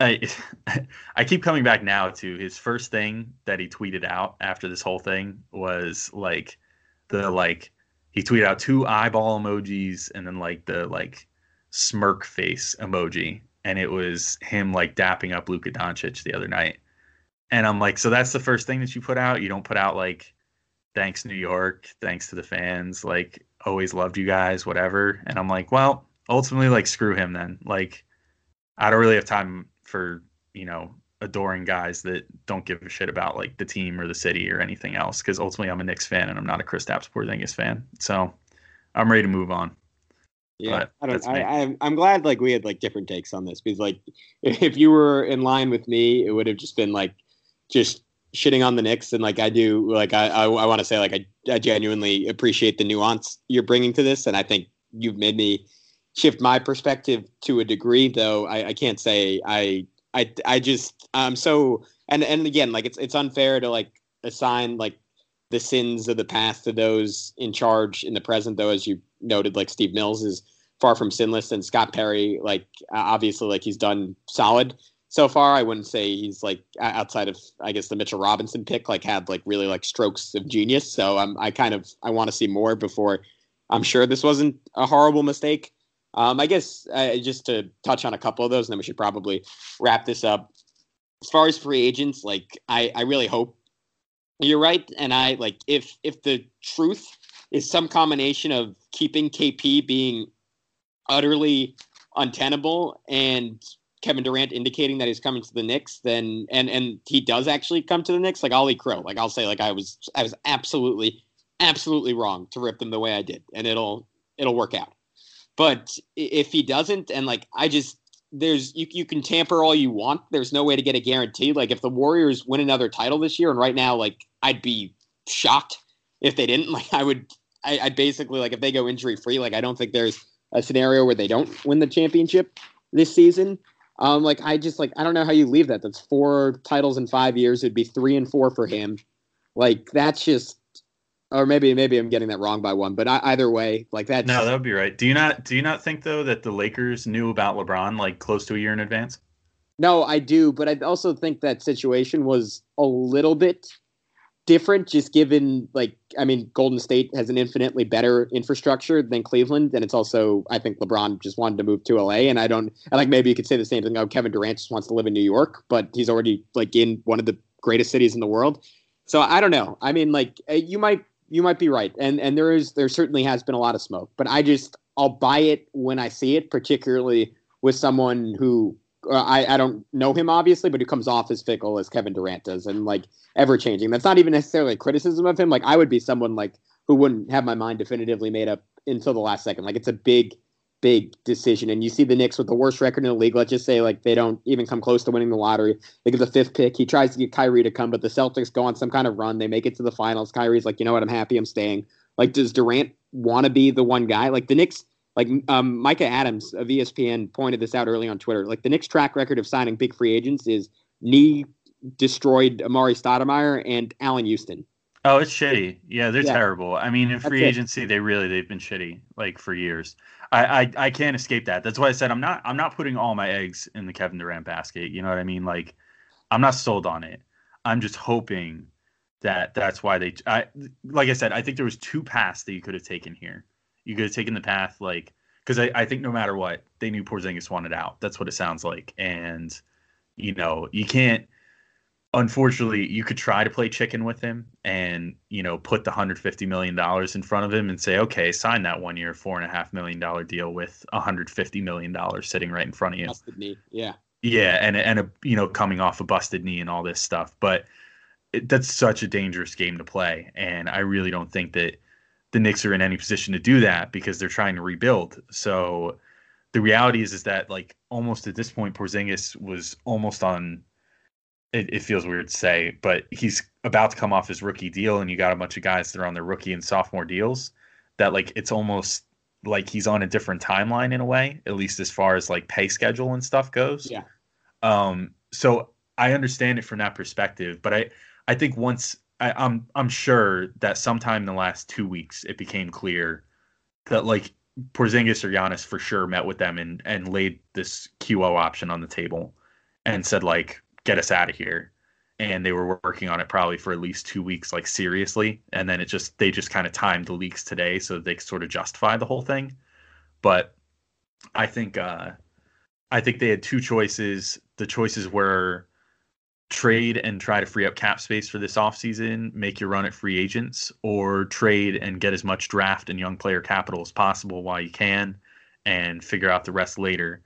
I I keep coming back now to his first thing that he tweeted out after this whole thing was like the like he tweeted out two eyeball emojis and then like the like smirk face emoji and it was him like dapping up Luka Doncic the other night. And I'm like, so that's the first thing that you put out. You don't put out like, thanks New York, thanks to the fans, like always loved you guys, whatever. And I'm like, well, ultimately, like screw him then. Like, I don't really have time for you know adoring guys that don't give a shit about like the team or the city or anything else. Because ultimately, I'm a Knicks fan and I'm not a Chris Kristaps Porzingis fan. So I'm ready to move on. Yeah, I don't. I, I'm I'm glad like we had like different takes on this because like if you were in line with me, it would have just been like just shitting on the Knicks and like I do. Like I I, I want to say like I, I genuinely appreciate the nuance you're bringing to this, and I think you've made me shift my perspective to a degree. Though I, I can't say I I I just I'm so and and again like it's it's unfair to like assign like the sins of the past to those in charge in the present though as you noted, like Steve Mills is far from sinless, and Scott Perry, like obviously, like he's done solid so far. I wouldn't say he's like outside of I guess the Mitchell Robinson pick, like had like really like strokes of genius. So I'm I kind of I want to see more before I'm sure this wasn't a horrible mistake. Um, I guess uh, just to touch on a couple of those, and then we should probably wrap this up. As far as free agents, like I, I really hope you're right, and I like if if the truth is some combination of keeping KP being utterly untenable and Kevin Durant indicating that he's coming to the Knicks, then and and he does actually come to the Knicks, like eat crow. Like I'll say, like I was I was absolutely, absolutely wrong to rip them the way I did, and it'll it'll work out. But if he doesn't, and like I just there's you you can tamper all you want. There's no way to get a guarantee. Like if the Warriors win another title this year, and right now, like I'd be shocked if they didn't. Like I would I, I basically like if they go injury free, like I don't think there's a scenario where they don't win the championship this season. Um, like I just like I don't know how you leave that. That's four titles in five years. It'd be three and four for him. Like that's just, or maybe maybe I'm getting that wrong by one. But I, either way, like that. No, that would be right. Do you not do you not think though that the Lakers knew about LeBron like close to a year in advance? No, I do, but I also think that situation was a little bit different just given like I mean Golden State has an infinitely better infrastructure than Cleveland and it's also I think LeBron just wanted to move to LA and I don't and like maybe you could say the same thing oh Kevin Durant just wants to live in New York but he's already like in one of the greatest cities in the world So I don't know. I mean, like uh, you might you might be right, and and there is there certainly has been a lot of smoke, but I just I'll buy it when I see it, particularly with someone who uh, I, I don't know him obviously, but who comes off as fickle as Kevin Durant does, and like ever changing. That's not even necessarily a criticism of him. Like I would be someone like who wouldn't have my mind definitively made up until the last second. Like it's a big, big decision. And you see the Knicks with the worst record in the league. Let's just say like they don't even come close to winning the lottery. They get the fifth pick. He tries to get Kyrie to come, but the Celtics go on some kind of run. They make it to the finals. Kyrie's like, you know what? I'm happy. I'm staying. Like, does Durant want to be the one guy? Like the Knicks like um, Micah Adams of ESPN pointed this out early on Twitter. Like the Knicks' track record of signing big free agents is knee destroyed Amar'e Stoudemire and Allan Houston. Oh, it's shitty. Yeah, they're yeah. terrible. I mean, in free That's agency, it. they really they've been shitty like for years. I, I I can't escape that. That's why I said I'm not I'm not putting all my eggs in the Kevin Durant basket. You know what I mean? Like, I'm not sold on it. I'm just hoping that that's why they. I like I said, I think there was two paths that you could have taken here. You could have taken the path like because I, I think no matter what, they knew Porzingis wanted out. That's what it sounds like, and you know you can't. Unfortunately, you could try to play chicken with him and you know put the hundred fifty million dollars in front of him and say, okay, sign that one year four and a half million dollar deal with hundred fifty million dollars sitting right in front of you. Busted knee, yeah, yeah, and and a you know coming off a busted knee and all this stuff, but it, that's such a dangerous game to play, and I really don't think that the Knicks are in any position to do that because they're trying to rebuild. So the reality is is that like almost at this point Porzingis was almost on it, it, feels weird to say, but he's about to come off his rookie deal and you got a bunch of guys that are on their rookie and sophomore deals that like it's almost like he's on a different timeline in a way, at least as far as like pay schedule and stuff goes. Yeah. Um so I understand it from that perspective, but I I think once I, I'm I'm sure that sometime in the last two weeks it became clear that like Porzingis or Janis for sure met with them and and laid this QO option on the table and said like get us out of here. And they were working on it probably for at least two weeks like seriously. And then it just they just kind of timed the leaks today so they sort of justify the whole thing. But I think uh I think they had two choices. The choices were trade and try to free up cap space for this offseason, make your run at free agents, or trade and get as much draft and young player capital as possible while you can and figure out the rest later.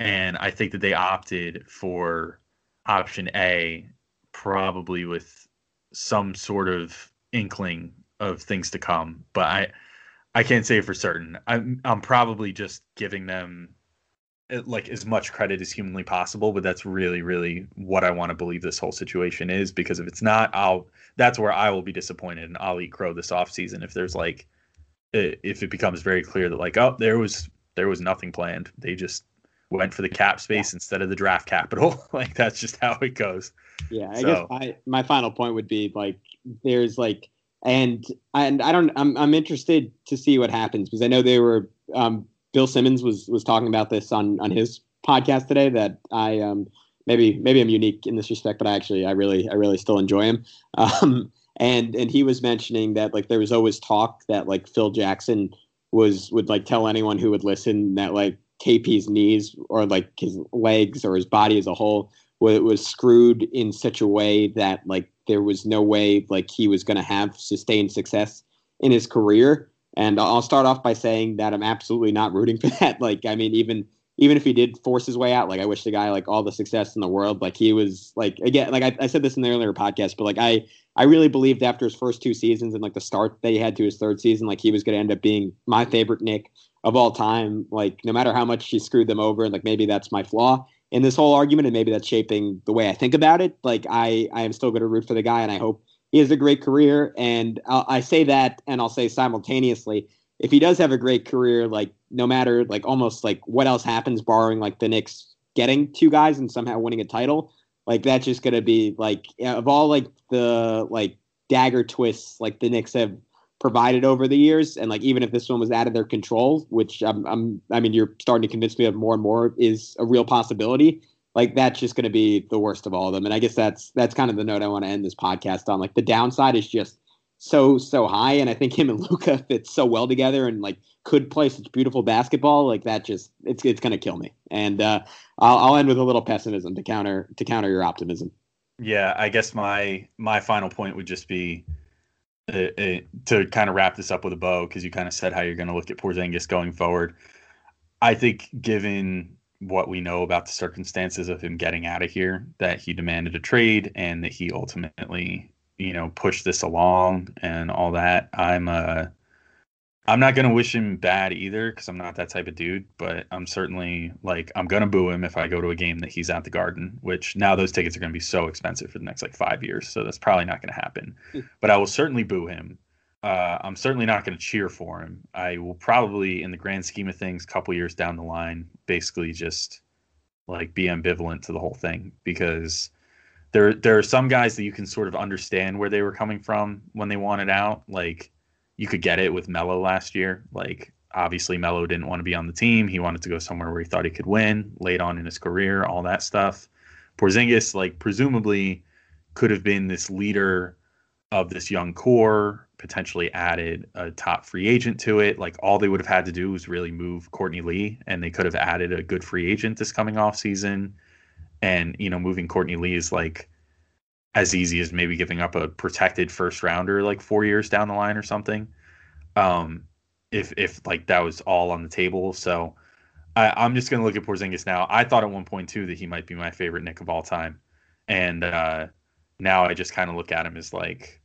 And I think that they opted for option A, probably with some sort of inkling of things to come. But I I can't say for certain. I'm I'm probably just giving them like as much credit as humanly possible but that's really really what i want to believe this whole situation is because if it's not i'll that's where i will be disappointed and i'll eat crow this off season if there's like if it becomes very clear that like oh there was there was nothing planned they just went for the cap space yeah. instead of the draft capital like that's just how it goes yeah i so. guess I, my final point would be like there's like and and i don't i'm, I'm interested to see what happens because i know they were um, Bill Simmons was was talking about this on on his podcast today. That I um, maybe maybe I'm unique in this respect, but I actually I really I really still enjoy him. Um, and and he was mentioning that like there was always talk that like Phil Jackson was would like tell anyone who would listen that like KP's knees or like his legs or his body as a whole was, was screwed in such a way that like there was no way like he was going to have sustained success in his career and I'll start off by saying that I'm absolutely not rooting for that. Like, I mean, even even if he did force his way out, like I wish the guy like all the success in the world. Like he was like again, like I, I said this in the earlier podcast, but like I I really believed after his first two seasons and like the start that he had to his third season, like he was going to end up being my favorite Knick of all time. Like no matter how much he screwed them over, and like maybe that's my flaw in this whole argument, and maybe that's shaping the way I think about it. Like I I am still going to root for the guy, and I hope he has a great career, and I'll, I say that, and I'll say simultaneously, if he does have a great career, like no matter like almost like what else happens, borrowing like the Knicks getting two guys and somehow winning a title, like that's just gonna be like of all like the like dagger twists like the Knicks have provided over the years, and like even if this one was out of their control, which I'm, I'm I mean you're starting to convince me of more and more is a real possibility like that's just going to be the worst of all of them. And I guess that's that's kind of the note I want to end this podcast on. Like the downside is just so so high, and I think him and Luka fit so well together, and like could play such beautiful basketball. Like that just it's it's going to kill me. And uh, I'll, I'll end with a little pessimism to counter to counter your optimism. Yeah, I guess my my final point would just be uh, uh, to kind of wrap this up with a bow because you kind of said how you're going to look at Porzingis going forward. I think, given what we know about the circumstances of him getting out of here, that he demanded a trade and that he ultimately, you know, pushed this along and all that. I'm uh I'm not gonna wish him bad either because I'm not that type of dude. But I'm certainly like I'm gonna boo him if I go to a game that he's at the Garden. Which now those tickets are gonna be so expensive for the next like five years, so that's probably not gonna happen. but I will certainly boo him. Uh, I'm certainly not going to cheer for him. I will probably, in the grand scheme of things, a couple years down the line, basically just like be ambivalent to the whole thing because there there are some guys that you can sort of understand where they were coming from when they wanted out. Like you could get it with Melo last year. Like obviously Melo didn't want to be on the team. He wanted to go somewhere where he thought he could win late on in his career, all that stuff. Porzingis, like presumably, could have been this leader of this young core, potentially added a top free agent to it. Like all they would have had to do was really move Courtney Lee, and they could have added a good free agent this coming off season. And you know, moving Courtney Lee is like as easy as maybe giving up a protected first rounder like four years down the line or something. Um, if if like that was all on the table, so I, I'm just gonna look at Porzingis now. I thought at one point too that he might be my favorite Knick of all time, and uh, now I just kind of look at him as like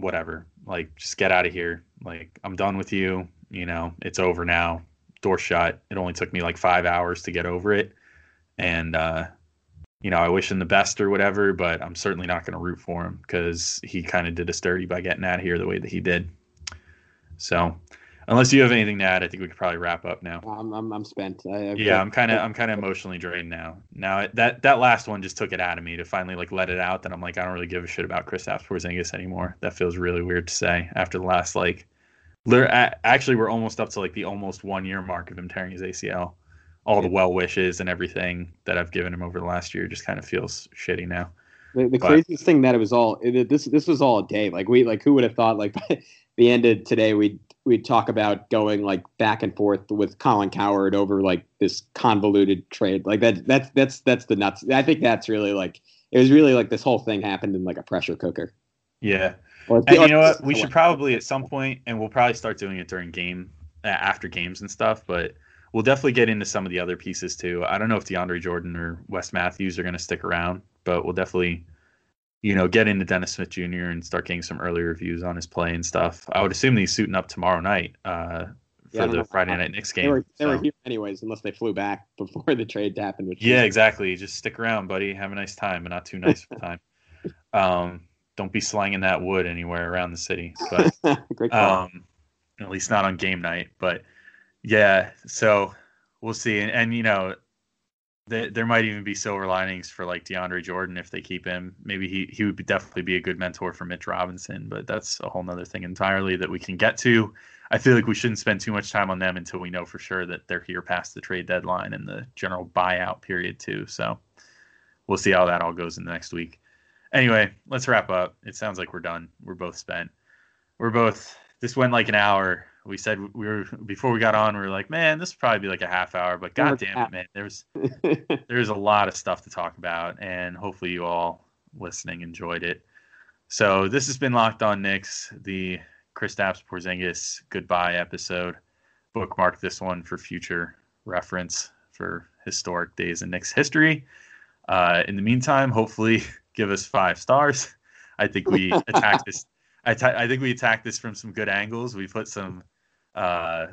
whatever. Like, just get out of here. Like, I'm done with you. You know, it's over now. Door shut. It only took me like five hours to get over it. And, uh, you know, I wish him the best or whatever, but I'm certainly not going to root for him because he kind of did us dirty by getting out of here the way that he did. So, unless you have anything to add, I think we could probably wrap up now. I'm I'm, I'm spent. I, Yeah, I'm kind of I'm kind of emotionally drained now. Now that that last one just took it out of me to finally like let it out. That I'm like I don't really give a shit about Chris Porzingis anymore. That feels really weird to say after the last like, actually we're almost up to like the almost one year mark of him tearing his ACL. All the well wishes and everything that I've given him over the last year just kind of feels shitty now. The, the But- craziest thing that it was all it, this this was all a day. Like we like who would have thought like by the end of today we'd we'd talk about going like back and forth with Colin Cowherd over like this convoluted trade. Like that that's that's that's the nuts. I think that's really like it was really like this whole thing happened in like a pressure cooker. Yeah. Or- And or- you know what? We should probably at some point, and we'll probably start doing it during game, uh, after games and stuff. But we'll definitely get into some of the other pieces too. I don't know if DeAndre Jordan or Wes Matthews are going to stick around, but we'll definitely, you know, get into Dennis Smith Jr. and start getting some early reviews on his play and stuff. I would assume he's suiting up tomorrow night uh, for don't the. Friday night Knicks they game. were they were here anyways unless they flew back before the trade happened. Which yeah, was- exactly. Just stick around, buddy. Have a nice time, but not too nice of a time. Um, don't be slanging that wood anywhere around the city. But great call. um, at least not on game night. But yeah, so we'll see. And, and you know, th- there might even be silver linings for like DeAndre Jordan if they keep him. Maybe he he would be, definitely be a good mentor for Mitch Robinson. But that's a whole nother thing entirely that we can get to. I feel like we shouldn't spend too much time on them until we know for sure that they're here past the trade deadline and the general buyout period too. So we'll see how that all goes in the next week. Anyway, let's wrap up. It sounds like we're done. We're both spent. We're both. This went like an hour. We said we were before we got on. We were like, man, this would probably be like a half hour. But god damn it, man, there's there's a lot of stuff to talk about, and hopefully you all listening enjoyed it. So this has been Locked On Knicks, the Kristaps Porzingis goodbye episode. Bookmark this one for future reference for historic days in Knicks history. Uh, in the meantime, hopefully give us five stars. I think we attacked this. I ta- I think we attacked this from some good angles. We put some uh,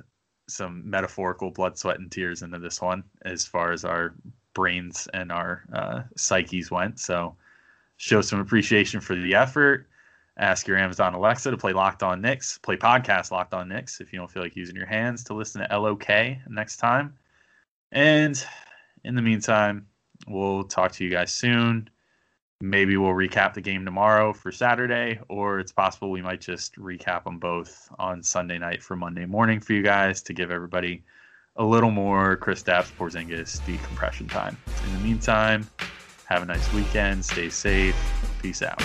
some metaphorical blood, sweat, and tears into this one as far as our brains and our uh, psyches went. So show some appreciation for the effort. Ask your Amazon Alexa to play Locked On Knicks. Play podcast Locked On Knicks if you don't feel like using your hands to listen to LOK next time. And in the meantime, we'll talk to you guys soon. Maybe we'll recap the game tomorrow for Saturday, or it's possible we might just recap them both on Sunday night for Monday morning for you guys to give everybody a little more Kristaps Porzingis decompression time. In the meantime, have a nice weekend. Stay safe. Peace out.